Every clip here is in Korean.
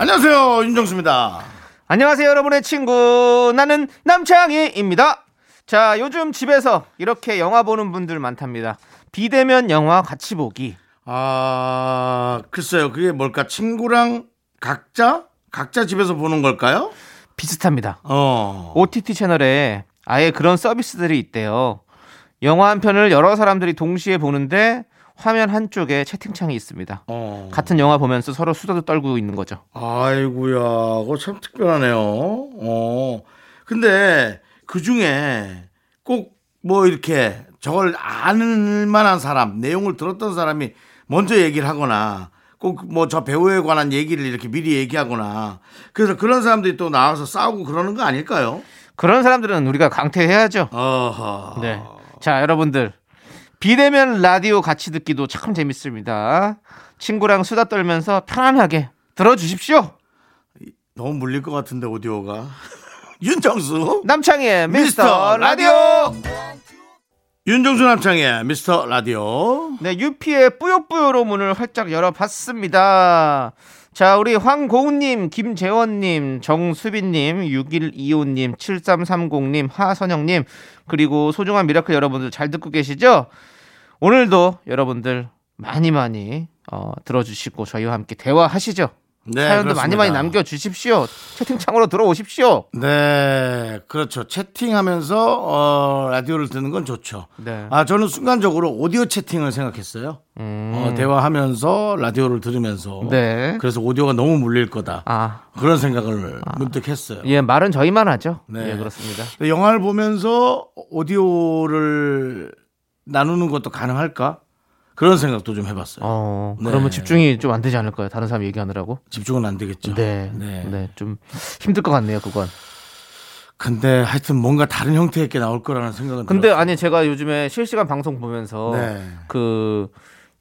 안녕하세요 윤정수입니다. 안녕하세요, 여러분의 친구. 나는 남창희입니다. 자, 요즘 집에서 이렇게 영화 보는 분들 많답니다. 비대면 영화 같이 보기. 아 글쎄요 그게 뭘까 친구랑 각자 각자 집에서 보는 걸까요? 비슷합니다. 어 OTT 채널에 아예 그런 서비스들이 있대요. 영화 한 편을 여러 사람들이 동시에 보는데 화면 한쪽에 채팅창이 있습니다. 어. 같은 영화 보면서 서로 수다도 떨고 있는 거죠. 아이고야, 그거 참 특별하네요. 어. 근데 그 중에 꼭 뭐 이렇게 저걸 아는 만한 사람, 내용을 들었던 사람이 먼저 얘기를 하거나 꼭 뭐 저 배우에 관한 얘기를 이렇게 미리 얘기하거나 그래서 그런 사람들이 또 나와서 싸우고 그러는 거 아닐까요? 그런 사람들은 우리가 강퇴해야죠. 어허. 네. 자, 여러분들. 비대면 라디오 같이 듣기도 참 재밌습니다. 친구랑 수다 떨면서 편안하게 들어주십시오. 너무 물릴 것 같은데 오디오가. 윤정수. 남창희의 미스터, 미스터 라디오. 윤정수 남창의 미스터 라디오. 네, 유피의 뿌요뿌요로 문을 활짝 열어봤습니다. 자, 우리 황고은님, 김재원님, 정수빈님, 6125님, 7330님, 하선영님, 그리고 소중한 미라클 여러분들 잘 듣고 계시죠? 오늘도 여러분들 많이 많이 어, 들어주시고 저희와 함께 대화하시죠. 네, 사연도 많이 많이 그렇습니다. 남겨주십시오. 채팅창으로 들어오십시오. 네, 그렇죠. 채팅하면서 어, 라디오를 듣는 건 좋죠. 네. 아, 저는 순간적으로 오디오 채팅을 생각했어요. 어, 대화하면서 라디오를 들으면서. 음. 네. 그래서 오디오가 너무 물릴 거다. 아, 그런 생각을 문득 했어요. 예, 말은 저희만 하죠. 네. 예, 그렇습니다. 영화를 보면서 오디오를 나누는 것도 가능할까? 그런 생각도 좀 해봤어요. 어, 네. 그러면 집중이 좀 안 되지 않을까요? 다른 사람 얘기하느라고? 집중은 안 되겠죠. 네, 네. 네, 좀 힘들 것 같네요, 그건. 근데 하여튼 뭔가 다른 형태의 게 나올 거라는 생각은 근데 들었어요. 아니 제가 요즘에 실시간 방송 보면서 네. 그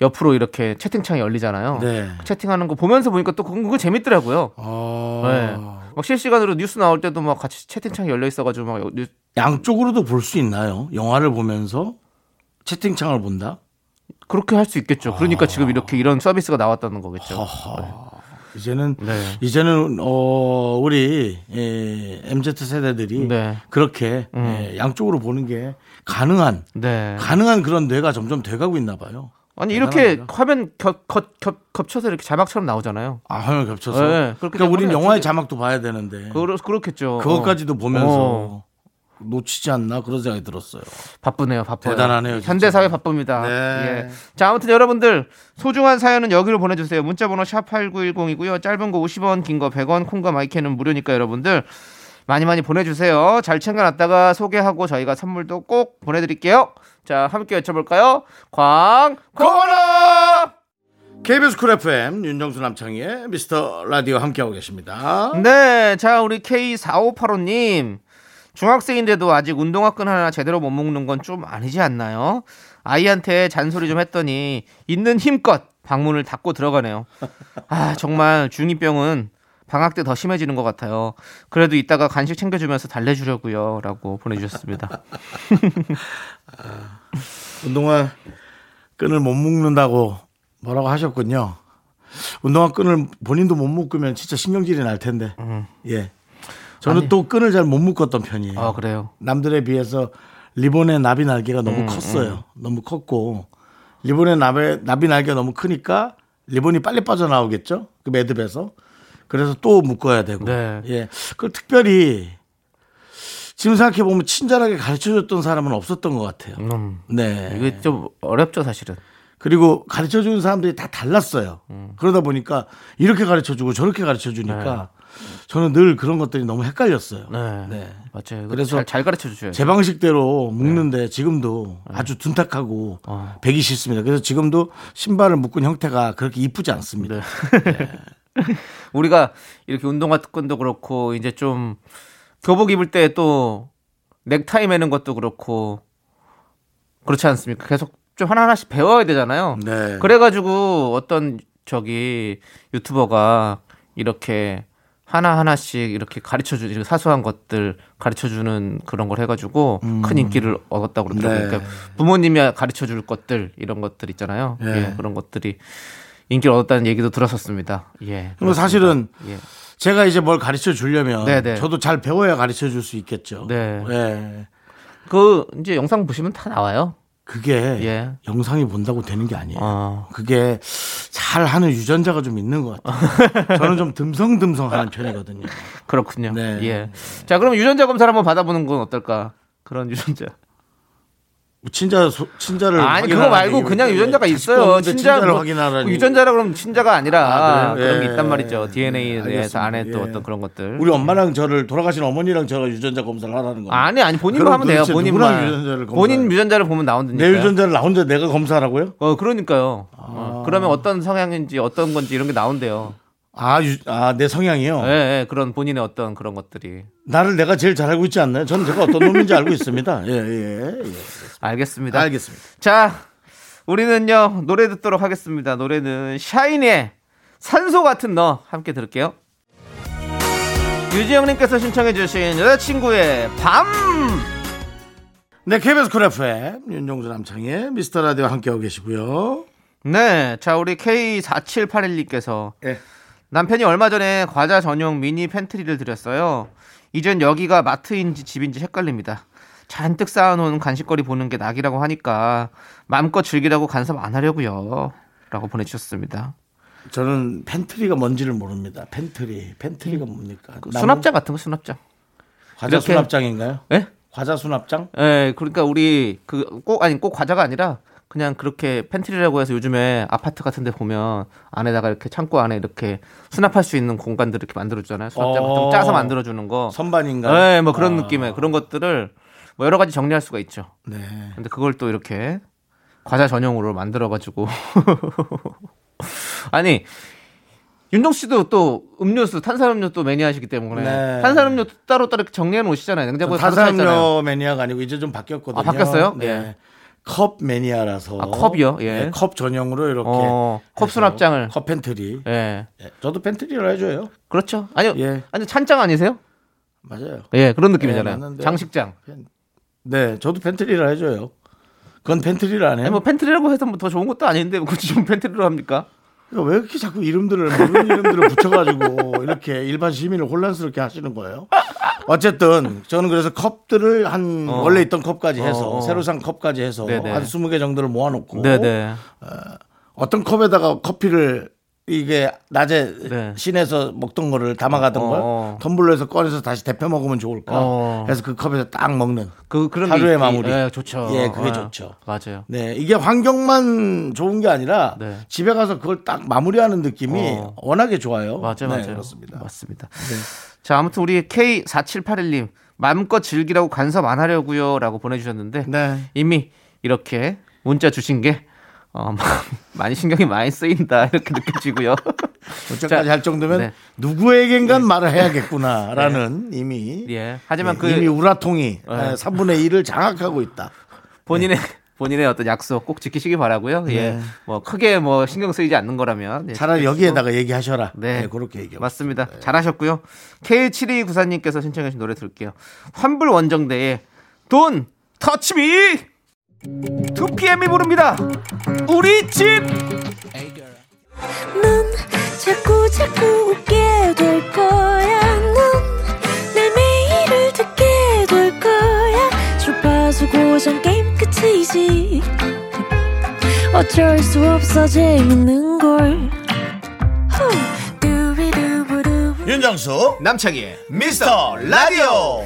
옆으로 이렇게 채팅창이 열리잖아요. 네. 채팅하는 거 보면서 보니까 또 그건, 그건 재밌더라고요. 어... 네. 막 실시간으로 뉴스 나올 때도 막 같이 채팅창이 열려 있어가지고 막 뉴- 양쪽으로도 볼 수 있나요? 영화를 보면서 채팅창을 본다? 그렇게 할 수 있겠죠. 그러니까 지금 이렇게 이런 서비스가 나왔다는 거겠죠. 이제는 네. 이제는 어 우리 예, MZ 세대들이 네. 그렇게 예, 양쪽으로 보는 게 가능한 네. 가능한 그런 뇌가 점점 돼가고 있나 봐요. 아니 이렇게. 화면 겹, 겹, 겹, 겹쳐서 이렇게 자막처럼 나오잖아요. 아 화면 겹쳐서. 네, 그렇기 그러니까 때문에 영화의 자막도 봐야 되는데 그러, 그렇겠죠. 그것까지도 보면서 어. 놓치지 않나 그런 생각이 들었어요. 바쁘네요, 바빠요. 대단하네요, 진짜. 현대 사회 바쁩니다. 네. 예. 자, 아무튼 여러분들 소중한 사연은 여기로 보내주세요. 문자번호 샵 #8910이고요. 짧은 거 50원, 긴 거 100원, 콩과 마이크는 무료니까 여러분들 많이 많이 보내주세요. 잘 챙겨놨다가 소개하고 저희가 선물도 꼭 보내드릴게요. 자, 함께 외쳐볼까요? 광고라. KBS 쿨 FM 윤정수 남창희의 미스터 라디오 함께하고 계십니다. 네, 자 우리 K4585님 중학생인데도 아직 운동화끈 하나 제대로 못 먹는 건 좀 아니지 않나요? 아이한테 잔소리 좀 했더니 있는 힘껏 방문을 닫고 들어가네요. 아 정말 중2병은 방학 때 더 심해지는 것 같아요. 그래도 이따가 간식 챙겨주면서 달래주려고요.라고 보내주셨습니다. 운동화 끈을 못 묶는다고 뭐라고 하셨군요. 운동화 끈을 본인도 못 묶으면 진짜 신경질이 날 텐데. 예. 저는 아니. 또 끈을 잘 못 묶었던 편이에요. 아 그래요. 남들에 비해서 리본의 나비 날개가 너무 음, 컸어요. 너무 컸고 리본의 나비, 나비 날개가 너무 크니까 리본이 빨리 빠져나오겠죠. 그 매듭에서. 그래서 또 묶어야 되고. 네. 예. 그 특별히 지금 생각해 보면 친절하게 가르쳐 줬던 사람은 없었던 것 같아요. 음, 네. 이게 좀 어렵죠 사실은. 그리고 가르쳐 주는 사람들이 다 달랐어요. 음. 그러다 보니까 이렇게 가르쳐 주고 저렇게 가르쳐 주니까 저는 늘 그런 것들이 너무 헷갈렸어요. 네, 네. 맞아요. 그래서 잘, 잘 가르쳐 주셔야죠. 제 방식대로 묶는데 지금도 아주 둔탁하고 어. 배기 싫습니다. 그래서 지금도 신발을 묶은 형태가 그렇게 이쁘지 않습니다. 네. 우리가 이렇게 운동화 끈도 그렇고 이제 좀 교복 입을 때 또 넥타이 매는 것도 그렇고 그렇지 않습니까? 계속 좀 하나하나씩 배워야 되잖아요. 네. 그래가지고 어떤 저기 유튜버가 이렇게 하나하나씩 이렇게 가르쳐 주는 사소한 것들 가르쳐 주는 그런 걸 해가지고 큰 인기를 얻었다고 그러더라고요. 네. 그러니까 부모님이 가르쳐 줄 것들 이런 것들 있잖아요. 네. 예, 그런 것들이 인기를 얻었다는 얘기도 들었었습니다. 예. 그리고 사실은 예. 제가 이제 뭘 가르쳐 주려면 네네. 저도 잘 배워야 가르쳐 줄 수 있겠죠. 네. 예. 그 이제 영상 보시면 다 나와요. 그게 예. 영상이 본다고 되는 게 아니에요. 어. 그게 잘 하는 유전자가 좀 있는 것 같아요. 저는 좀 듬성듬성 하는 편이거든요. 그렇군요. 네. 예. 자, 그럼 유전자 검사를 한번 받아보는 건 어떨까? 그런 유전자. 친자 소- 친자를 아니 그거. 말고 그냥 유전자가 있어요. 없는데 친자 친자를 뭐, 확인하라니. 유전자라 그러면 친자가 아니라 아, 그래요? 그런 게 예. 있단 말이죠. DNA에 대해서. 안에 또 예. 어떤 그런 것들. 우리 엄마랑 저를 돌아가신 어머니랑 저가 유전자 검사를 하라는 거예요. 아니 아니 본인만 그럼 하면 돼요. 본인만. 유전자를? 본인 유전자를 보면 나온다니까. 내 유전자를 나 혼자 내가 검사하라고요? 어 그러니까요. 아. 어, 그러면 어떤 성향인지 어떤 건지 이런 게 나온대요. 아, 유, 아, 내 성향이요? 예, 예, 그런 본인의 어떤 그런 것들이. 나를 내가 제일 잘 알고 있지 않나요? 저는 제가 어떤 놈인지 알고 있습니다. 예, 예, 예. 알겠습니다. 알겠습니다. 자, 우리는요 노래 듣도록 하겠습니다. 노래는 샤이니의 산소 같은 너 함께 들을게요. 유지영님께서 신청해주신 여자친구의 밤. 네, KBS 쿨 FM, 윤정수 남창희의 미스터 라디오 함께하고 계시고요. 네, 자 우리 K4781님께서 예. 남편이 얼마 전에 과자 전용 미니 pantry를 들였어요. 이젠 여기가 마트인지 집인지 헷갈립니다. 잔뜩 쌓아놓은 간식거리 보는 게 낙이라고 하니까 마음껏 즐기라고 간섭 안 하려고요. 라고 보내주셨습니다. 저는 pantry가 뭔지를 모릅니다. pantry. pantry가 뭡니까? 그 수납장 같은 거 수납장. 과자 이렇게- 수납장인가요? 예? 과자 수납장? 예, 그러니까 우리 그 꼭 아니 꼭 과자가 아니라 그냥 그렇게 pantry라고 해서 요즘에 아파트 같은 데 보면 안에다가 이렇게 창고 안에 이렇게 수납할 수 있는 공간들 이렇게 만들어 주잖아요. 수납장 같은 거 어. 짜서 만들어 주는 거. 선반인가요? 네, 뭐 그런 아. 느낌의 그런 것들을 뭐 여러 가지 정리할 수가 있죠. 네. 근데 그걸 또 이렇게 과자 전용으로 만들어 가지고 아니 윤종 씨도 또 음료수 탄산음료 또 매니아시기 때문에 네. 탄산음료 따로 따로 정리해 놓으시잖아요. 냉장고에. 탄산음료 매니아가 아니고 이제 좀 바뀌었거든요. 아, 바뀌었어요? 네. 예. 컵 매니아라서. 아, 컵이요? 예. 네, 컵 전용으로 이렇게. 어, 컵 수납장을. 컵 팬트리. 예. 예, 저도 pantry를 해줘요. 그렇죠. 아니요. 예. 아니 찬장 아니세요? 맞아요. 예, 그런 느낌이잖아요. 예. 장식장. 네, 저도 pantry를 해줘요. 그건 pantry를 안 해요. 아니 뭐 pantry라고 해서 뭐 더 좋은 것도 아닌데 뭐 굳이 좀 pantry로 합니까? 그러니까 왜 이렇게 자꾸 이름들을 모르는 이름들을 붙여가지고 이렇게 일반 시민을 혼란스럽게 하시는 거예요? 어쨌든 저는 그래서 컵들을 한 어. 원래 있던 컵까지 해서 어, 어. 새로 산 컵까지 해서 네네. 한 20개 정도를 모아놓고 네, 네. 어떤 컵에다가 커피를 이게 낮에 네. 시내에서 먹던 거를 담아가던 어, 걸 어. 텀블러에서 꺼내서 다시 데펴 먹으면 좋을까 어. 해서 그 컵에서 딱 먹는 그 그런 하루의 게 있- 마무리. 예, 좋죠. 예, 그게 예. 좋죠. 맞아요. 네, 이게 환경만 좋은 게 아니라 네. 집에 가서 그걸 딱 마무리하는 느낌이 어. 워낙에 좋아요. 맞아요, 네, 맞아요. 그렇습니다. 맞습니다. 자, 아무튼 우리 K4781님 마음껏 즐기라고 간섭 안 하려고요라고 보내주셨는데 네. 이미 이렇게 문자 주신 게 어, 많이 신경이 많이 쓰인다 이렇게 느껴지고요. 자, 할 정도면 네. 누구에겐간 말을 해야겠구나라는 이미 예. 하지만 예, 그 이미 우라통이 네. 3분의 1을 장악하고 있다. 본인의 본인의 어떤 약속 꼭 지키시기 바라고요. 예. 네. 뭐 크게 뭐 신경 쓰이지 않는 거라면 예, 차라리. 여기에다가 얘기하셔라. 네. 네, 그렇게 얘기하고. 맞습니다. 잘하셨고요. K7294님께서 신청하신 노래 들을게요. 환불 원정대의 돈 터치미 2PM이 부릅니다. 우리 집 넌 자꾸 자꾸 웃게 될 거야. 넌내 매일을 듣게 될 거야. 주파수 고정 게임 끝이지. 어쩔 수 없어 재밌는 걸. 후. 윤정수 남창희의 미스터 라디오.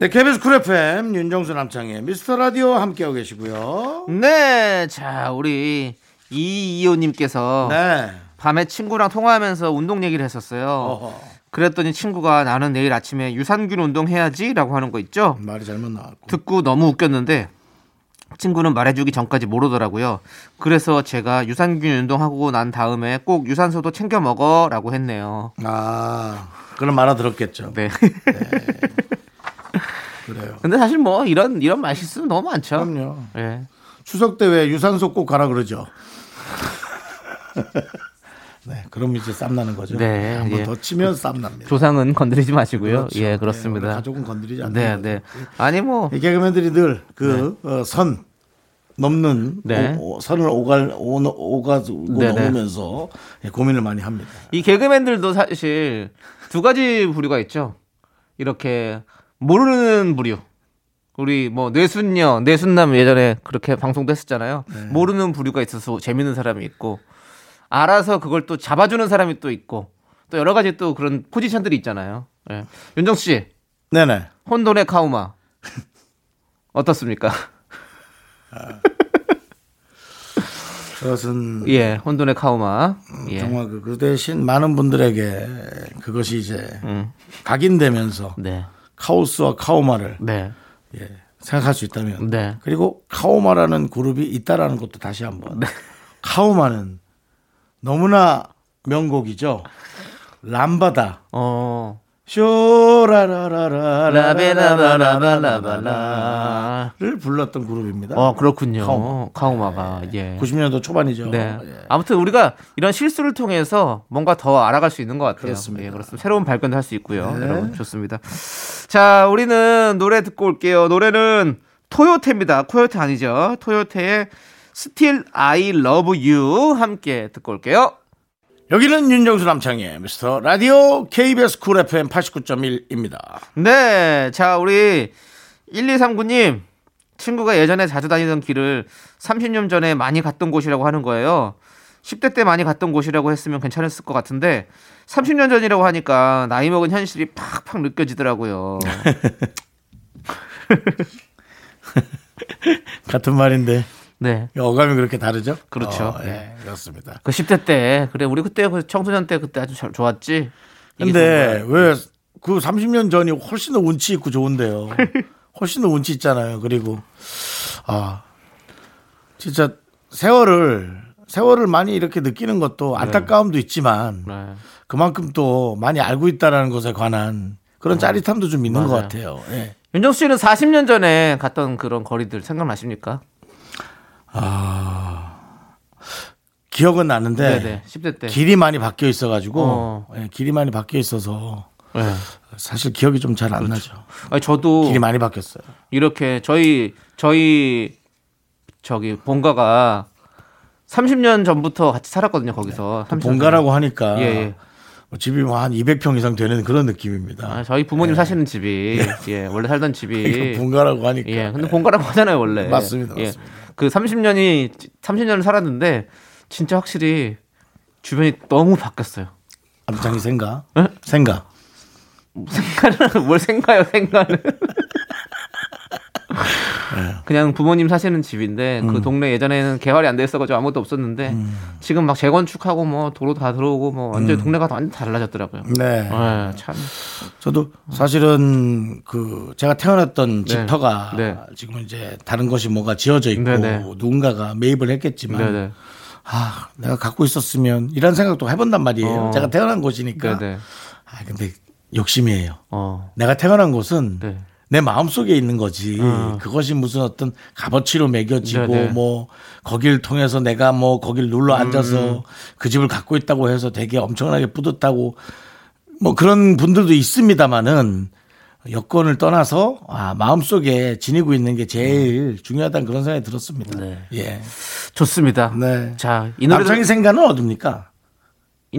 네, KBS 쿨 FM 윤정수 남창희의 미스터 라디오 함께하고 계시고요. 네, 자 우리 이이호님께서 네. 밤에 친구랑 통화하면서 운동 얘기를 했었어요. 어허, 그랬더니 친구가 나는 내일 아침에 유산균 운동 해야지라고 하는 거 있죠. 말이 잘못 나왔고. 듣고 너무 웃겼는데 친구는 말해주기 전까지 모르더라고요. 그래서 제가 유산균 운동하고 난 다음에 꼭 유산소도 챙겨 먹어라고 했네요. 아, 그럼 알아들었겠죠. 네. 그래요. 근데 사실 뭐 이런 이런 말실수는 너무 많죠. 그럼요. 예. 추석 때 왜 유산소 꼭 가라 그러죠? 네, 그럼 이제 쌈 나는 거죠. 네, 한번 예. 더 치면 쌈 납니다. 조상은 건드리지 마시고요. 그렇죠. 예, 네, 그렇습니다. 우리 가족은 건드리지 않는 네, 거죠. 네. 아니 뭐이 개그맨들이 늘그선 넘는 네. 오- 오- 선을 오갈 오, 오가고 네, 네. 넘으면서 예, 고민을 많이 합니다. 이 개그맨들도 사실 두 가지 부류가 있죠. 이렇게 모르는 부류. 우리 뭐 뇌순녀, 뇌순남 예전에 그렇게 방송도 했었잖아요. 네. 모르는 부류가 있어서 재밌는 사람이 있고 알아서 그걸 또 잡아주는 사람이 또 있고 또 여러 가지 또 그런 포지션들이 있잖아요. 예. 윤정수 씨, 네네. 혼돈의 카우마 어떻습니까? 그것은 예, 혼돈의 카우마. 예. 정말 그, 그 대신 많은 분들에게 그것이 이제 음. 각인되면서 네, 카오스와 카오마를 네, 예, 생각할 수 있다면 네. 그리고 카오마라는 그룹이 있다라는 것도 다시 한번 카오마는 너무나 명곡이죠. 람바다 어. 쇼라라라라라베라라라라라를 불렀던 그룹입니다. 어 그렇군요. 카오마. 카오마가 예. 90년도 초반이죠. 네. 예. 아무튼 우리가 이런 실수를 통해서 뭔가 더 알아갈 수 있는 것 같아요. 그렇습니다. 예, 그렇습니다. 새로운 발견도 할 수 있고요. 네. 여러분 좋습니다. 자, 우리는 노래 듣고 올게요. 노래는 토요태입니다. 코요테 아니죠? 토요태의 Still I Love You 함께 듣고 올게요. 여기는 윤정수 남창희의 미스터 라디오 KBS 쿨 FM 89.1입니다. 네. 자, 우리 1239님. 친구가 예전에 자주 다니던 길을 30년 전에 많이 갔던 곳이라고 하는 거예요. 10대 때 많이 갔던 곳이라고 했으면 괜찮았을 것 같은데 30년 전이라고 하니까 나이 먹은 현실이 팍팍 느껴지더라고요. 같은 말인데 네. 어감이 그렇게 다르죠? 그렇죠. 어, 예, 그렇습니다. 그 10대 때 그래 우리 그때 그 청소년 때 그때 아주 잘- 좋았지. 근데. 왜 그 30년 전이 훨씬 더 운치 있고 좋은데요. 훨씬 더 운치 있잖아요. 그리고 아 진짜 세월을 세월을 많이 이렇게 느끼는 것도 안타까움도 있지만 네. 그만큼 또 많이 알고 있다라는 것에 관한 그런 짜릿함도 좀 있는 것 맞아요. 같아요. 예. 윤정수 씨는 40년 전에 갔던 그런 거리들 생각나십니까? 기억은 나는데 네네. 10대 때. 길이 많이 바뀌어 있어 가지고 어. 예, 길이 많이 바뀌어 있어서 네. 사실 기억이 좀 잘안 나죠. 아니, 저도 길이 많이 바뀌었어요. 이렇게 저희 저희 저기 본가가 30년 전부터 같이 살았거든요 거기서 30년 네. 본가라고 하니까 예, 예. 뭐 집이 뭐 한 200평 이상 되는 그런 느낌입니다. 아, 저희 부모님 사시는 집이 예 원래 살던 집이 본가라고 하니까. 예 근데 본가라고 하잖아요 원래 맞습니다, 예. 맞습니다. 그 30년이 30년을 살았는데 진짜 확실히 주변이 너무 바뀌었어요 남창이 생가? 예? 생가. 생각은 뭘 생가요 네. 그냥 부모님 사시는 집인데 음. 그 동네 예전에는 개발이 안 돼 있어가지고 아무것도 없었는데 지금 막 재건축하고 뭐 도로 다 들어오고 뭐 완전 히 동네가 완전 달라졌더라고요. 음. 네. 예, 참. 저도 사실은 그 제가 태어났던 네. 집터가 네. 지금 이제 다른 것이 뭐가 지어져 있고 네, 네. 누군가가 매입을 했겠지만. 아 내가 갖고 있었으면 이런 생각도 해본단 말이에요. 어. 제가 태어난 곳이니까. 아 근데 욕심이에요. 어. 내가 태어난 곳은 네. 내 마음 속에 있는 거지. 어. 그것이 무슨 어떤 값어치로 매겨지고 네네. 뭐 거길 통해서 내가 뭐 거길 눌러 앉아서 그 집을 갖고 있다고 해서 되게 엄청나게 뿌듯하고 뭐 그런 분들도 있습니다만은 여건을 떠나서 아, 마음 속에 지니고 있는 게 제일 중요하다는 그런 생각이 들었습니다. 네. 예. 좋습니다. 네. 자, 이 노래 남창희 생가는 어딥니까?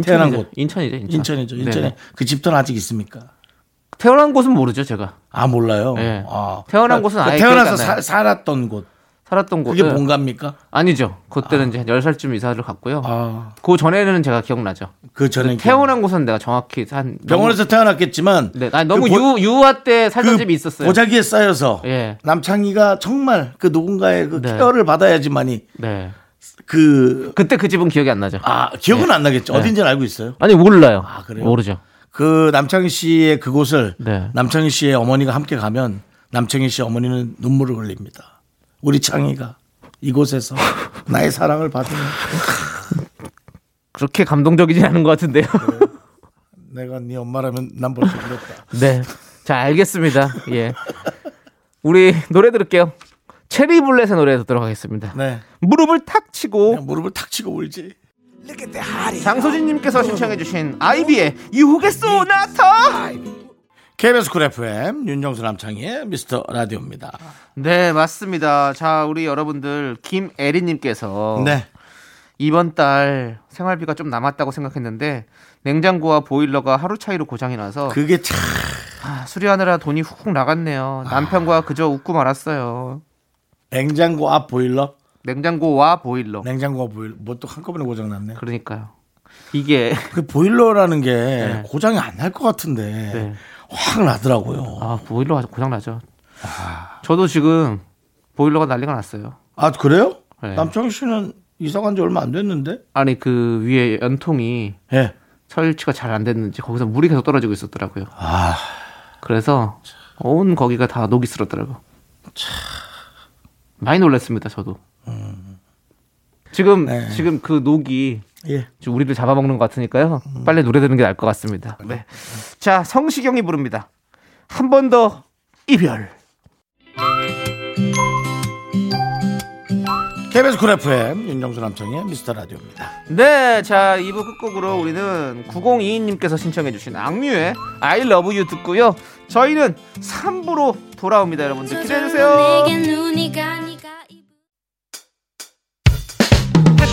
태어난 인천이죠. 곳. 인천이죠. 인천. 인천이죠. 인천에 네네. 그 집터는 아직 있습니까? 태어난 곳은 모르죠, 제가. 아 몰라요. 네. 아. 태어난 곳은 아예 태어나서. 사- 살았던 곳. 살았던 곳. 그게 본가입니까? 아니죠. 그때는 이제 한 10살쯤 이사를 갔고요. 아, 그 전에는 제가 기억나죠. 그 전에 태어난 곳은 내가 정확히 한 병원에서 태어났겠지만 너무, 네, 아니, 너무 그 보- 유 유아 때 살던 그 집이 있었어요. 보자기에 쌓여서 예. 남창희가 정말 그 누군가의 그 네. 케어를 받아야지만이 네. 그 그때 그 집은 기억이 안 나죠. 아, 기억은 안 나겠죠. 어딘지는 알고 있어요. 아니 몰라요. 아, 그래요? 모르죠. 그 남창희 씨의 그곳을 네. 남창희 씨의 어머니가 함께 가면 남창희 씨 어머니는 눈물을 흘립니다. 우리 창희가 이곳에서 나의 사랑을 받으면 그렇게 감동적이지 않은 것 같은데요. 내가 네 엄마라면 난 벌써 그랬다. 네. 자, 알겠습니다. 예. 우리 노래 들을게요. 체리블렛의 노래 듣도록 하겠습니다. 네. 무릎을 탁 치고 무릎을 탁 치고 울지. 장소진님께서 신청해주신 아이비의 유혹의 소나타. KBS 쿨 FM 윤정수 남창희의 미스터 라디오입니다. 네, 맞습니다. 자, 우리 여러분들 김애리님께서 네. 이번 달 생활비가 좀 남았다고 생각했는데 냉장고와 보일러가 하루 차이로 고장이 나서 그게 참 아, 수리하느라 돈이 훅훅 나갔네요. 남편과 그저 웃고 말았어요. 냉장고 앞 보일러, 냉장고와 보일러. 냉장고와 보일러 뭐 또 한꺼번에 고장 났네. 그러니까요. 이게 그 보일러라는 게 네. 고장이 안 날 것 같은데 네. 확 나더라고요. 아 보일러 고장 나죠. 저도 지금 보일러가 난리가 났어요. 아 그래요? 네. 남창희 씨는 이사 간 지 얼마 안 됐는데? 아니 그 위에 연통이 예. 설치가 잘 안 됐는지 거기서 물이 계속 떨어지고 있었더라고요. 아 그래서 온 거기가 다 녹이 슬었더라고. 많이 놀랐습니다. 저도. 지금 음. 네. 지금 그 녹이 예. 지금 우리를 잡아먹는 것 같으니까요. 빨리 노래 듣는 게 나을 것 같습니다. 네. 자 성시경이 부릅니다. 한 번 더 이별. KBS 쿨 FM 윤정수 남창희의 미스터 라디오입니다. 네, 자 2부 끝곡으로 우리는 9022님께서 신청해주신 악뮤의 I Love You 듣고요. 저희는 3부로 돌아옵니다, 여러분들 기대해 주세요.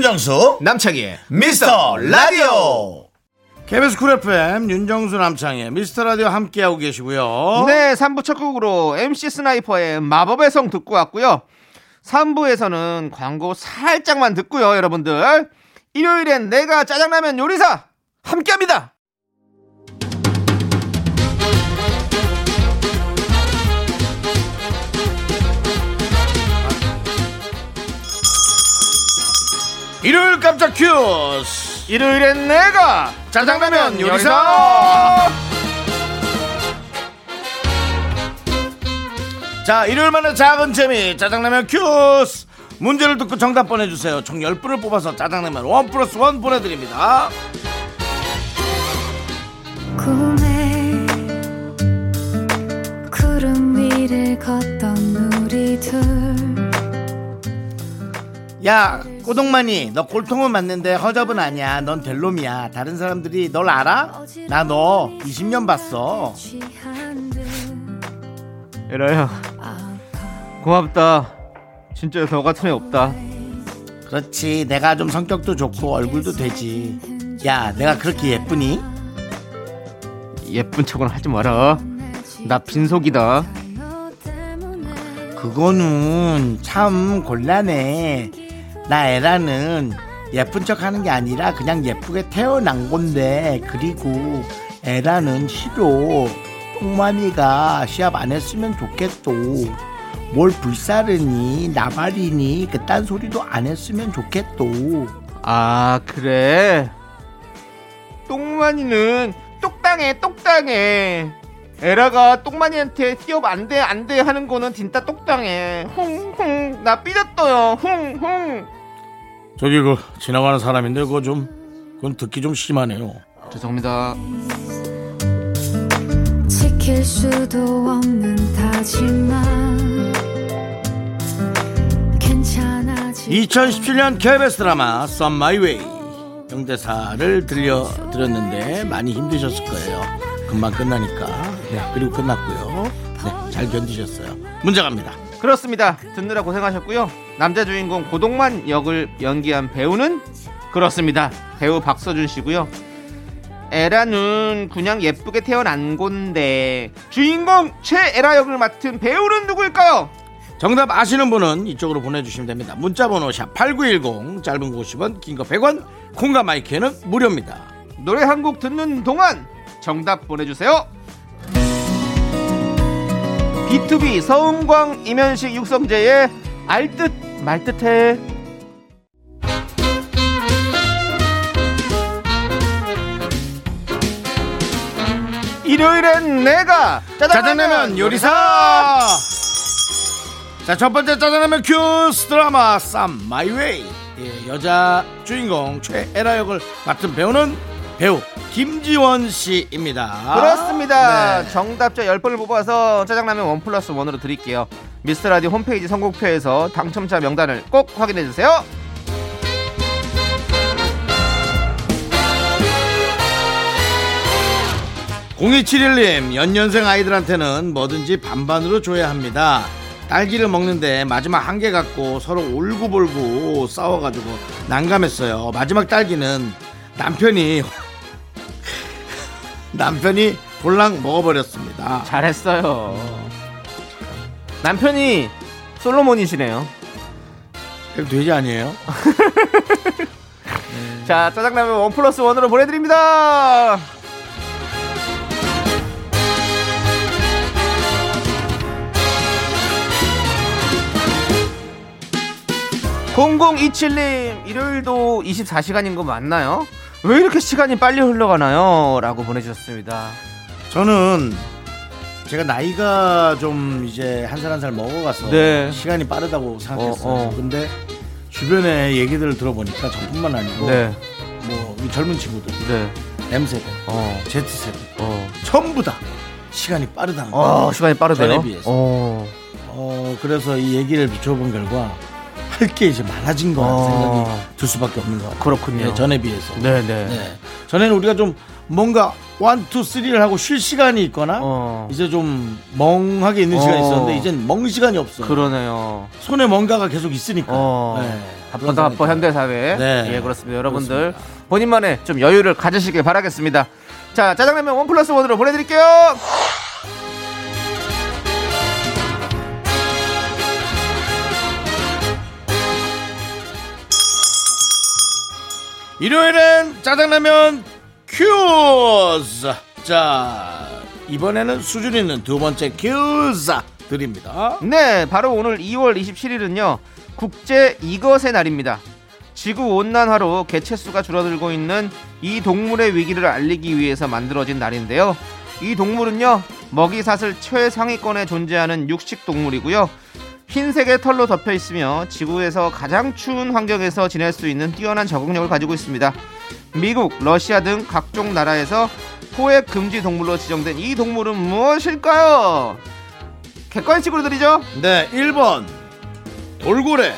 윤정수 남창희의 미스터 라디오 KBS 쿨 FM 윤정수 남창희의 미스터 라디오 함께하고 계시고요. 네, 3부 첫 곡으로 MC 스나이퍼의 마법의 성 듣고 왔고요. 3부에서는 광고 살짝만 듣고요, 여러분들. 일요일엔 내가 짜장라면 요리사 함께 합니다. 일요일 깜짝 퀴즈 일요일엔 내가 짜장라면 요리사! 자 일요일만의 작은 재미 짜장라면 퀴즈 문제를 듣고 정답 보내주세요. 총 10분을 뽑아서 짜장라면 one plus one 보내드립니다. 꿈에 구름 위를 걷던 우리들 야 꼬동만이 너 골통은 맞는데 허접은 아니야 넌 델롬이야 다른 사람들이 널 알아? 나 너 20년 봤어 에라야, 고맙다. 진짜 너 같은 애 없다. 그렇지 내가 좀 성격도 좋고 얼굴도 되지 야 내가 그렇게 예쁘니? 예쁜 척은 하지 마라. 나 빈속이다. 그거는 참 곤란해 나 에라는 예쁜 척 하는 게 아니라 그냥 예쁘게 태어난 건데 그리고 에라는 싫어 똥마미가 시합 안 했으면 좋겠어 뭘 불사르니 나발이니 그딴 소리도 안 했으면 좋겠어 아, 그래. 똥만이는 똑당해, 똑당해. 에라가 똥만이한테 티업 안 돼, 안돼 하는 거는 진짜 똑당해. 흥흥, 나 삐졌어요. 흥흥. 저기 그 지나가는 사람인데 그거 좀 그건 듣기 좀 심하네요 죄송합니다. 지킬 수도 없는 다짐만 괜찮아지 2017년 KBS 드라마 Some My Way 영대사를 들려드렸는데 많이 힘드셨을 거예요. 금방 끝나니까. 네, 그리고 끝났고요. 네, 잘 견디셨어요. 문제 갑니다. 그렇습니다. 듣느라 고생하셨고요. 남자 주인공 고동만 역을 연기한 배우는 그렇습니다. 배우 박서준 씨고요. 에라는 그냥 예쁘게 태어난 건데 주인공 최에라 역을 맡은 배우는 누구일까요? 정답 아시는 분은 이쪽으로 보내주시면 됩니다. 문자번호 샵 8910 짧은 거 50원 긴 거 100원 콩과 마이크는 무료입니다. 노래 한 곡 듣는 동안 정답 보내주세요. B2B 서은광 이면식 육성재의 알듯 말듯해. 일요일엔 내가 짜장라면 요리사. 자 첫 번째 짜장라면 퀴즈 드라마 쌈 마이웨이. 예, 여자 주인공 최애라 역을 맡은 배우는 배우 김지원 씨입니다 그렇습니다. 네. 정답자 10분을 뽑아서 짜장라면 one plus one으로 드릴게요. 미스터라디오 홈페이지 선곡표에서 당첨자 명단을 꼭 확인해주세요. 공2 7 1님 연년생 아이들한테는 뭐든지 반반으로 줘야 합니다 딸기를 먹는데 마지막 한 개 갖고 서로 울고불고 싸워가지고 난감했어요 마지막 딸기는 남편이 남편이 볼랑 먹어버렸습니다 잘했어요. 남편이 솔로몬이시네요. 돼지 아니에요? 자, 짜장라면 원 플러스 원으로 보내드립니다. 0027님, 일요일도 24시간인 거 맞나요? 왜 이렇게 시간이 빨리 흘러가나요? 라고 보내주셨습니다. 저는 제가 나이가 좀 이제 한 살 한 살 먹어가서 네. 시간이 빠르다고 생각했어요. 어, 어. 근데 주변에 얘기들을 들어보니까 저뿐만 아니고 네, 뭐이 젊은 친구들 네, M세대, 어, Z세대 어. 전부 다 시간이 빠르다는 거예요. 어, 시간이 빠르대요. 전에 비해서. 어. 어, 그래서 이 얘기를 비춰본 결과 할 게 이제 많아진 거 어. 생각이 들 수밖에 없는 것 같아요. 그렇군요. 네, 전에 비해서. 네, 네. 네. 전에는 우리가 좀 뭔가 one, two, three를 하고 쉴 시간이 있거나 어. 이제 좀 멍하게 있는 시간이 어. 있었는데 이젠 멍 시간이 없어요. 그러네요. 손에 뭔가가 계속 있으니까. 어, 네. 바쁘다 바빠 현대사회. 네. 예, 그렇습니다. 여러분들 그렇습니다. 본인만의 좀 여유를 가지시길 바라겠습니다. 자, 짜장라면 one plus one으로 보내드릴게요. 일요일엔 짜장라면 큐즈. 자, 이번에는 수준 있는 두 번째 큐즈 드립니다. 네, 바로 오늘 2월 27일은요. 국제 이것의 날입니다. 지구 온난화로 개체수가 줄어들고 있는 이 동물의 위기를 알리기 위해서 만들어진 날인데요. 이 동물은요. 먹이사슬 최상위권에 존재하는 육식 동물이고요. 흰색의 털로 덮여 있으며 지구에서 가장 추운 환경에서 지낼 수 있는 뛰어난 적응력을 가지고 있습니다. 미국, 러시아 등 각종 나라에서 포획 금지 동물로 지정된 이 동물은 무엇일까요? 객관식으로 드리죠. 네, 1번. 돌고래.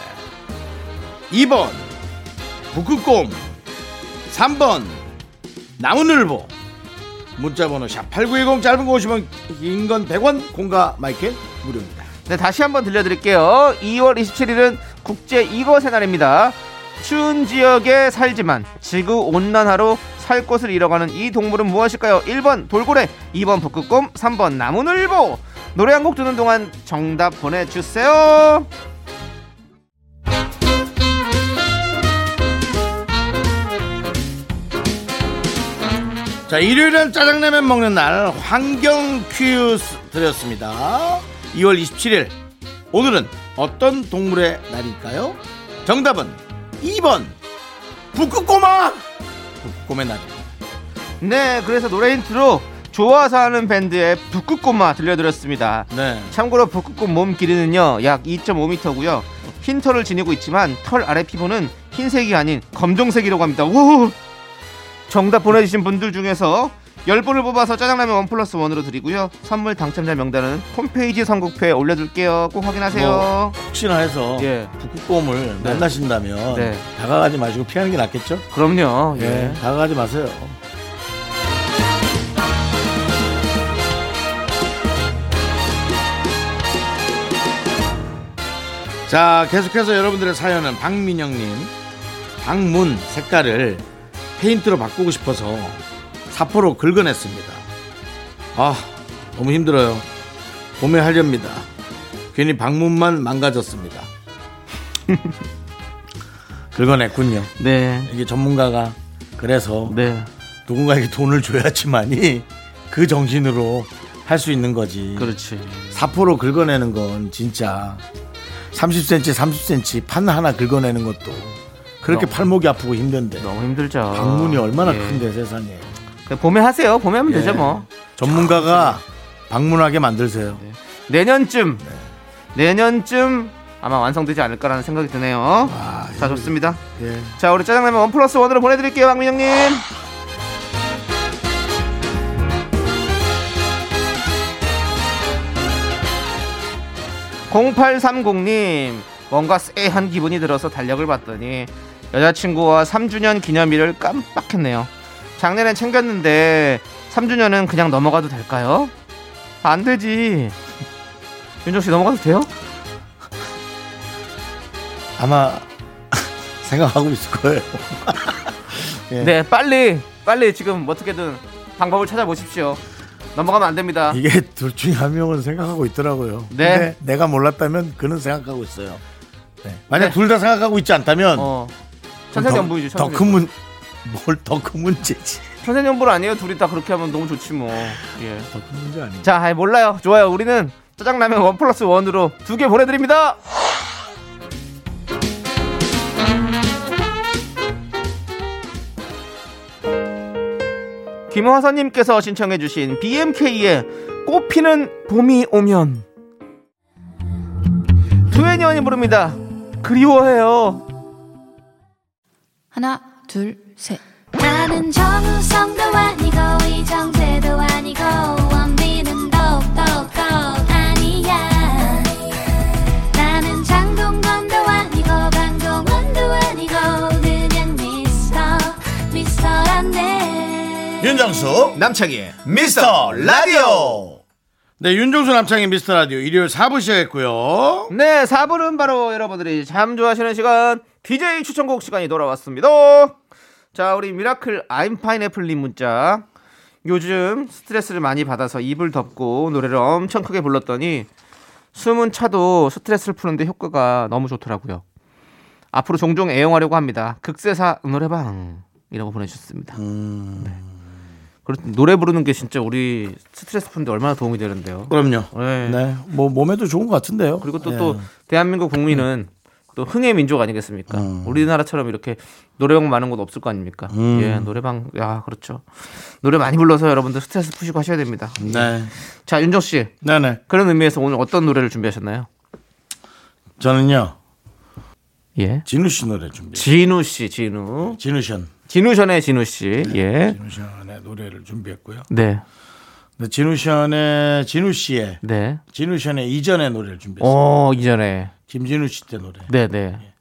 2번. 북극곰. 3번. 나무늘보. 문자번호 샵8910 짧은 거 50원 긴건 100원 공과 마이크 무료입니다 네, 다시 한번 들려드릴게요. 2월 27일은 국제 이것의 날입니다. 추운 지역에 살지만 지구 온난화로 살 곳을 잃어가는 이 동물은 무엇일까요? 1번 돌고래, 2번 북극곰, 3번 나무늘보. 노래 한 곡 듣는 동안 정답 보내주세요. 자 일요일엔 짜장라면 먹는 날 환경 퀴즈 드렸습니다 2월 27일. 오늘은 어떤 동물의 날일까요? 정답은 2번. 북극고마 북극곰의 날 네, 그래서 노래 힌트로 좋아서 하는 밴드의 북극곰마 들려드렸습니다. 네. 참고로 북극곰 몸 길이는요 약 2.5m고요. 흰 털을 지니고 있지만 털 아래 피부는 흰색이 아닌 검정색이라고 합니다. 우 정답 보내주신 분들 중에서 10분을 뽑아서 짜장라면 원 플러스 원으로 드리고요 선물 당첨자 명단은 홈페이지 선곡표에 올려둘게요 꼭 확인하세요 뭐, 혹시나 해서 예. 북극곰을 네. 만나신다면 네. 다가가지 마시고 피하는 게 낫겠죠? 그럼요 예. 네. 다가가지 마세요. 자, 계속해서 여러분들의 사연은 박민영님, 방문 색깔을 페인트로 바꾸고 싶어서 사포로 긁어냈습니다. 아, 너무 힘들어요. 봄에 하렵니다. 괜히 방문만 망가졌습니다. 긁어냈군요. 네. 이게 전문가가 그래서 네. 누군가에게 돈을 줘야지만이 그 정신으로 할 수 있는 거지. 그렇지. 사포로 긁어내는 건 진짜 30cm, 30cm 판 하나 긁어내는 것도 그렇게 너무- 팔목이 아프고 힘든데 너무 힘들죠. 방문이 얼마나 예. 큰데 세상에 봄에 하세요. 봄에 하면 예. 되죠 뭐. 전문가가 방문하게 만들세요. 내년쯤 내년쯤 아마 완성되지 않을까라는 생각이 드네요. 아, 자 좋습니다. 예. 자 우리 짜장라면 원 플러스 원으로 보내드릴게요 박민영님. 0830님 뭔가 쎄한 기분이 들어서 달력을 봤더니 여자친구와 3주년 기념일을 깜빡했네요. 작년엔 챙겼는데 3주년은 그냥 넘어가도 될까요? 안 되지. 윤정 씨 넘어가도 돼요? 아마 생각하고 있을 거예요. 예. 네, 빨리 빨리 지금 어떻게든 방법을 찾아보십시오. 넘어가면 안 됩니다. 이게 둘 중에 한 명은 생각하고 있더라고요. 네. 내가 몰랐다면 그는 생각하고 있어요. 네. 만약 네. 둘다 생각하고 있지 않다면 어. 천생연분이죠. 더큰 문, 뭘 더 큰 문제지. 천생연분 아니에요? 둘이 다 그렇게 하면 너무 좋지 뭐. 예. 더 큰 문제 아니야. 자, 아이, 몰라요. 좋아요. 우리는 짜장라면 원 플러스 원으로 두 개 보내드립니다. 김화선님께서 신청해주신 BMK의 꽃피는 봄이 오면 투애니원이 부릅니다. 그리워해요. 하나, 둘, 셋. 나는 정우성도 아니고 이정재도 아니고 원빈은 더욱더 아니야 나는 장동건도 아니고 강동원도 아니고 그냥 미스터 미스터란데 윤정수 남창희의 미스터 라디오. 네, 윤정수 남창희의 미스터 라디오 일요일 4부 시작했고요. 네, 4부는 바로 여러분들이 참 좋아하시는 시간 DJ 추천곡 시간이 돌아왔습니다. 자, 우리 miracle I'm 파인애플님 문자. 요즘 스트레스를 많이 받아서 이불 덮고 노래를 엄청 크게 불렀더니 숨은 차도 스트레스를 푸는데 효과가 너무 좋더라고요. 앞으로 종종 애용하려고 합니다. 극세사 노래방이라고 보내주셨습니다. 네. 그리고 노래 부르는 게 진짜 우리 스트레스 푸는데 얼마나 도움이 되는데요. 그럼요. 네. 네, 뭐 몸에도 좋은 것 같은데요. 그리고 또 예. 또 대한민국 국민은 또 흥의 민족 아니겠습니까? 우리나라처럼 이렇게 노래방 많은 곳 없을 거 아닙니까? 음. 예, 노래방 야 그렇죠. 노래 많이 불러서 여러분들 스트레스 푸시고 하셔야 됩니다. 네, 자 윤정 씨 네, 네. 그런 의미에서 오늘 어떤 노래를 준비하셨나요? 저는요 예, 진우 씨 노래 준비. 진우 씨, 진우, 진우션, 진우션의 진우 씨, 예, 진우션의 노래를 준비했고요. 네, 네, 진우션의 진우 씨의 네, 진우션의 이전의 노래를 준비했어요. 어 이전에, 김진우 씨 때 노래. 네, 네,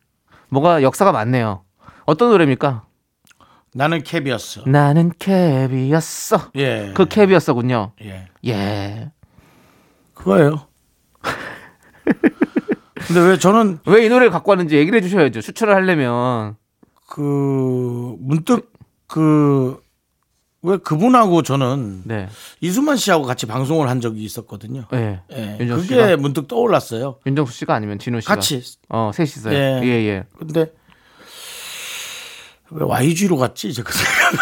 뭐가 역사가 많네요. 어떤 노래입니까? 나는 캡이었어. 나는 캡이었어. 예. 그 캡이었어군요. 예. 예. 그거예요. 근데 왜 저는 왜 이 노래를 갖고 왔는지 얘기를 해주셔야죠. 추천을 하려면. 그 문득 그 왜 그분하고 저는 네. 이수만 씨하고 같이 방송을 한 적이 있었거든요. 예. 예. 윤정수 그게 씨가? 문득 떠올랐어요. 윤정수 씨가 아니면 진호 씨가. 같이. 어, 셋이서요. 예. 예, 예. 근데 왜 YG로 갔지? 이제 그 생각을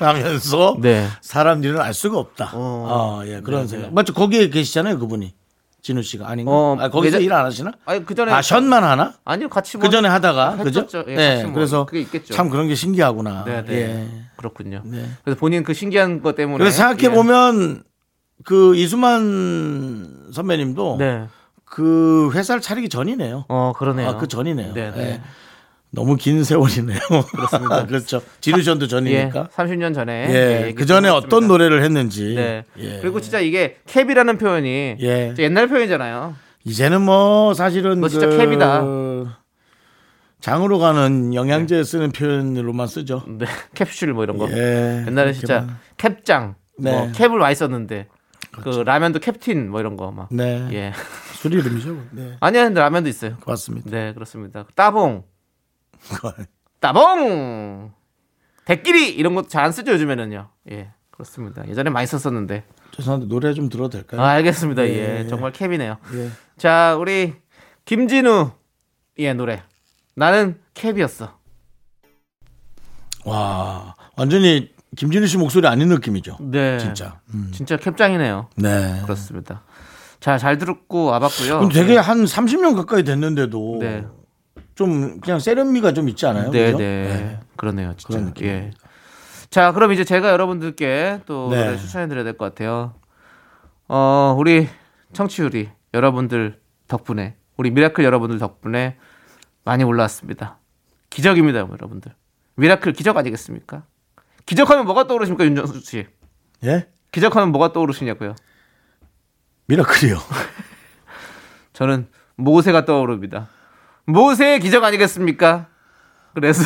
하면서 네. 사람 일은 알 수가 없다. 어. 아, 예, 그런 네, 생각. 네. 맞죠? 거기에 계시잖아요, 그분이. 진우 씨가 아닌가? 어, 아, 거기서 예전- 일안 하시나? 아니, 그 전에. 아, 션만 하나? 아니요, 같이 뭐. 그 전에 하다가 그죠? 했었죠. 예, 네, 뭐 그래서. 참 그런 게 신기하구나. 네, 네. 예. 그렇군요. 네. 그래서 본인 그 신기한 것 때문에. 그래서 생각해 보면 그 이수만 선배님도 예. 네. 그 회사를 차리기 전이네요. 어, 그러네요. 아, 그 전이네요. 네, 네. 예. 너무 긴 세월이네요. 그렇습니다. 그렇죠. 지루션도 예. 전이니까. 30년 전에. 예. 얘기 그 전에 좀 어떤. 노래를 했는지. 네. 예. 그리고 진짜 이게 캡이라는 표현이 예. 옛날 표현이잖아요. 이제는 뭐 사실은 너 진짜 그 캡이다. 장으로 가는 영양제 쓰는 표현으로만 쓰죠. 네. 캡슐 뭐 이런 거. 예. 옛날에 진짜. 캡장, 뭐 네. 캡을 많이 썼는데 그 라면도 캡틴 뭐 이런 거 막. 네. 예. 술 이름이죠. 네. 아니야, 근데 라면도 있어요. 맞습니다. 네, 그렇습니다. 따봉, 따봉, 대끼리 이런 것도 잘 안 쓰죠 요즘에는요. 예, 그렇습니다. 예전에 많이 썼었는데. 죄송한데 노래 좀 들어도 될까요? 아, 알겠습니다. 예. 예. 정말 캡이네요. 예. 자, 우리 김진우 의 노래. 나는 캡이었어. 와 완전히 김진우 씨 목소리 아닌 느낌이죠. 네. 진짜. 음. 진짜 캡장이네요. 네. 그렇습니다. 자, 잘 듣고 와봤고요. 되게 한 30년 가까이 됐는데도 네. 좀 그냥 세련미가 좀 있지 않아요? 네, 그죠? 네. 그러네요, 진짜. 그런 느낌. 예. 자, 그럼 이제 제가 여러분들께 또 네. 추천해드려야 될 것 같아요. 어, 우리 청취율이 여러분들 덕분에, 우리 miracle 여러분들 덕분에 많이 올라왔습니다. 기적입니다, 여러분들. miracle 기적 아니겠습니까? 기적하면 뭐가 떠오르십니까, 윤정수 씨? 예? 기적하면 뭐가 떠오르시냐고요? miracle이요. 저는 모세가 떠오릅니다. 모세의 기적 아니겠습니까? 그래서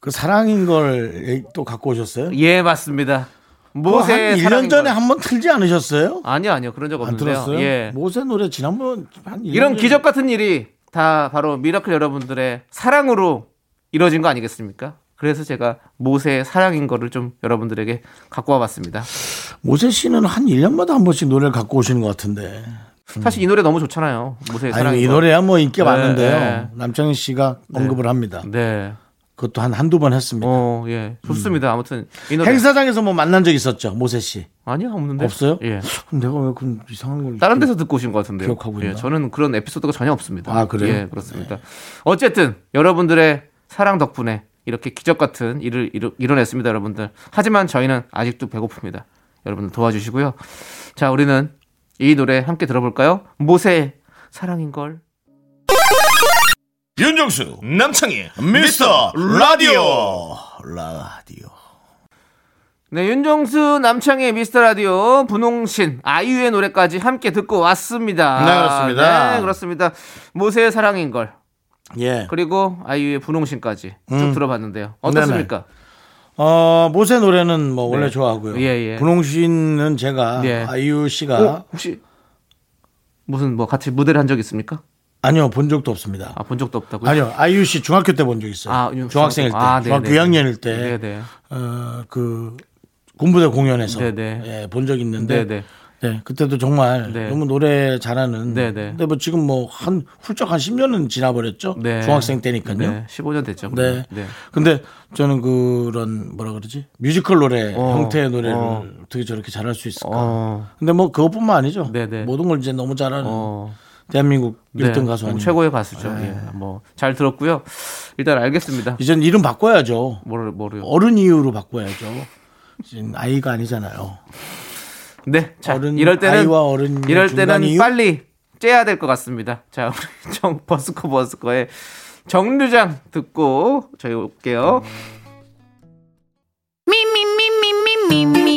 그 사랑인 걸 또 갖고 오셨어요? 예 맞습니다. 모세의 한 1년 사랑인 전에 걸. 한번 틀지 않으셨어요? 아니요 아니요 그런 적안 없는데요. 들었어요? 예. 모세 노래 지난번 한 1년 이런 전에 기적 같은 일이 다 바로 미라클 여러분들의 사랑으로 이루어진 거 아니겠습니까? 그래서 제가 모세의 사랑인 거를 좀 여러분들에게 갖고 와봤습니다. 모세 씨는 한 1년마다 한 번씩 노래를 갖고 오시는 것 같은데. 사실 이 노래 너무 좋잖아요. 사랑인 아니 이 거. 노래야 뭐 인기가 네, 많은데요. 네. 남창희 씨가 언급을 합니다. 네. 그것도 한 한두 번 했습니다. 어, 예. 좋습니다. 아무튼 이 노래 행사장에서 뭐 만난 적 있었죠, 모세 씨. 아니요 없는데 없어요? 예. 그럼 내가 왜 그런 이상한 걸 다른 데서 듣고 오신 것 같은데요. 기억하고 예, 있나? 저는 그런 에피소드가 전혀 없습니다. 아, 그래요? 예, 그렇습니다. 어쨌든 여러분들의 사랑 덕분에 이렇게 기적 같은 일을 이루, 이뤄냈습니다, 여러분들. 하지만 저희는 아직도 배고픕니다. 여러분들 도와주시고요. 자, 우리는 이 노래 함께 들어볼까요? 모세의 사랑인 걸. 윤정수 남창희 미스터 라디오 라디오 네, 윤정수 남창의 미스터 라디오 분홍신 아이유의 노래까지 함께 듣고 왔습니다. 네, 그렇습니다. 네, 그렇습니다. 모세의 사랑인 걸 예. 그리고 아이유의 분홍신까지 쭉 음. 들어봤는데요. 어떻습니까? 어 모세 노래는 뭐 원래 네. 좋아하고요. 예, 예. 분홍 씨는 제가 예. 아이유 씨가 어, 혹시 무슨 뭐 같이 무대를 한 적 있습니까? 아니요 본 적도 없습니다. 아, 본 적도 없다고요? 아니요 아이유 씨 중학교 때 본 적 있어요. 아, 유- 중학생일 때 아, 중학교 네네. 2학년일 때 네네. 어, 그 군부대 공연에서. 예, 본 적 있는데 네네. 네, 그때도 정말 네. 너무 노래 잘하는 네 네. 근데 뭐 지금 뭐 한 훌쩍 한 10년은 지나버렸죠. 네. 중학생 때니까요. 네, 15년 됐죠. 네. 네. 근데 저는 그런 뭐라 그러지? 뮤지컬 노래 어, 형태의 노래를 어. 어떻게 저렇게 잘할 수 있을까? 어. 근데 뭐 그것뿐만 아니죠. 네 네. 모든 걸 이제 너무 잘하는 어. 대한민국 네, 1등 가수 뭐 아니에요. 최고의 가수죠. 예. 뭐잘 들었고요. 일단 알겠습니다. 이젠 이름 바꿔야죠. 뭐를 뭐를. 어른 이유로 바꿔야죠. 지금 아이가 아니잖아요. 네. 자, 어른 이럴 때는 아이와 어른 이럴 중간 때는 이유? 빨리 째야 될 것 같습니다. 자, 우리 정 버스커 버스커의 정류장 듣고 저희 올게요. Me, only me, me, me, me.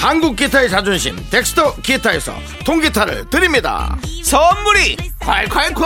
한국 기타의 자존심 덱스터 기타에서 통기타를 드립니다. 선물이 콸콸콸.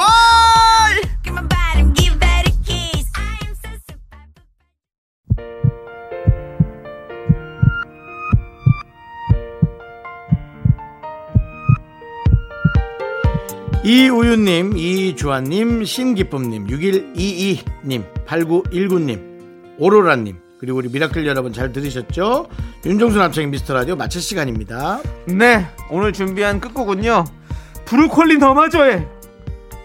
이우윤님, 이주환님, 신기쁨님, 6122님, 8919님, 오로라님, 그리고 우리 miracle 여러분 잘 들으셨죠? 윤종수 남창의 미스터 라디오 마칠 시간입니다. 네 오늘 준비한 끝곡은요 브루콜리 너마저의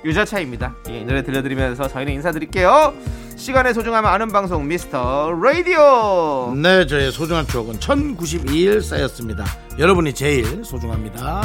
유자차입니다 예, 이 노래 들려드리면서 저희는 인사드릴게요 시간의 소중함 아는 방송 미스터 라디오 네, 저의 소중한 추억은 1092일 쌓였습니다. 여러분이 제일 소중합니다.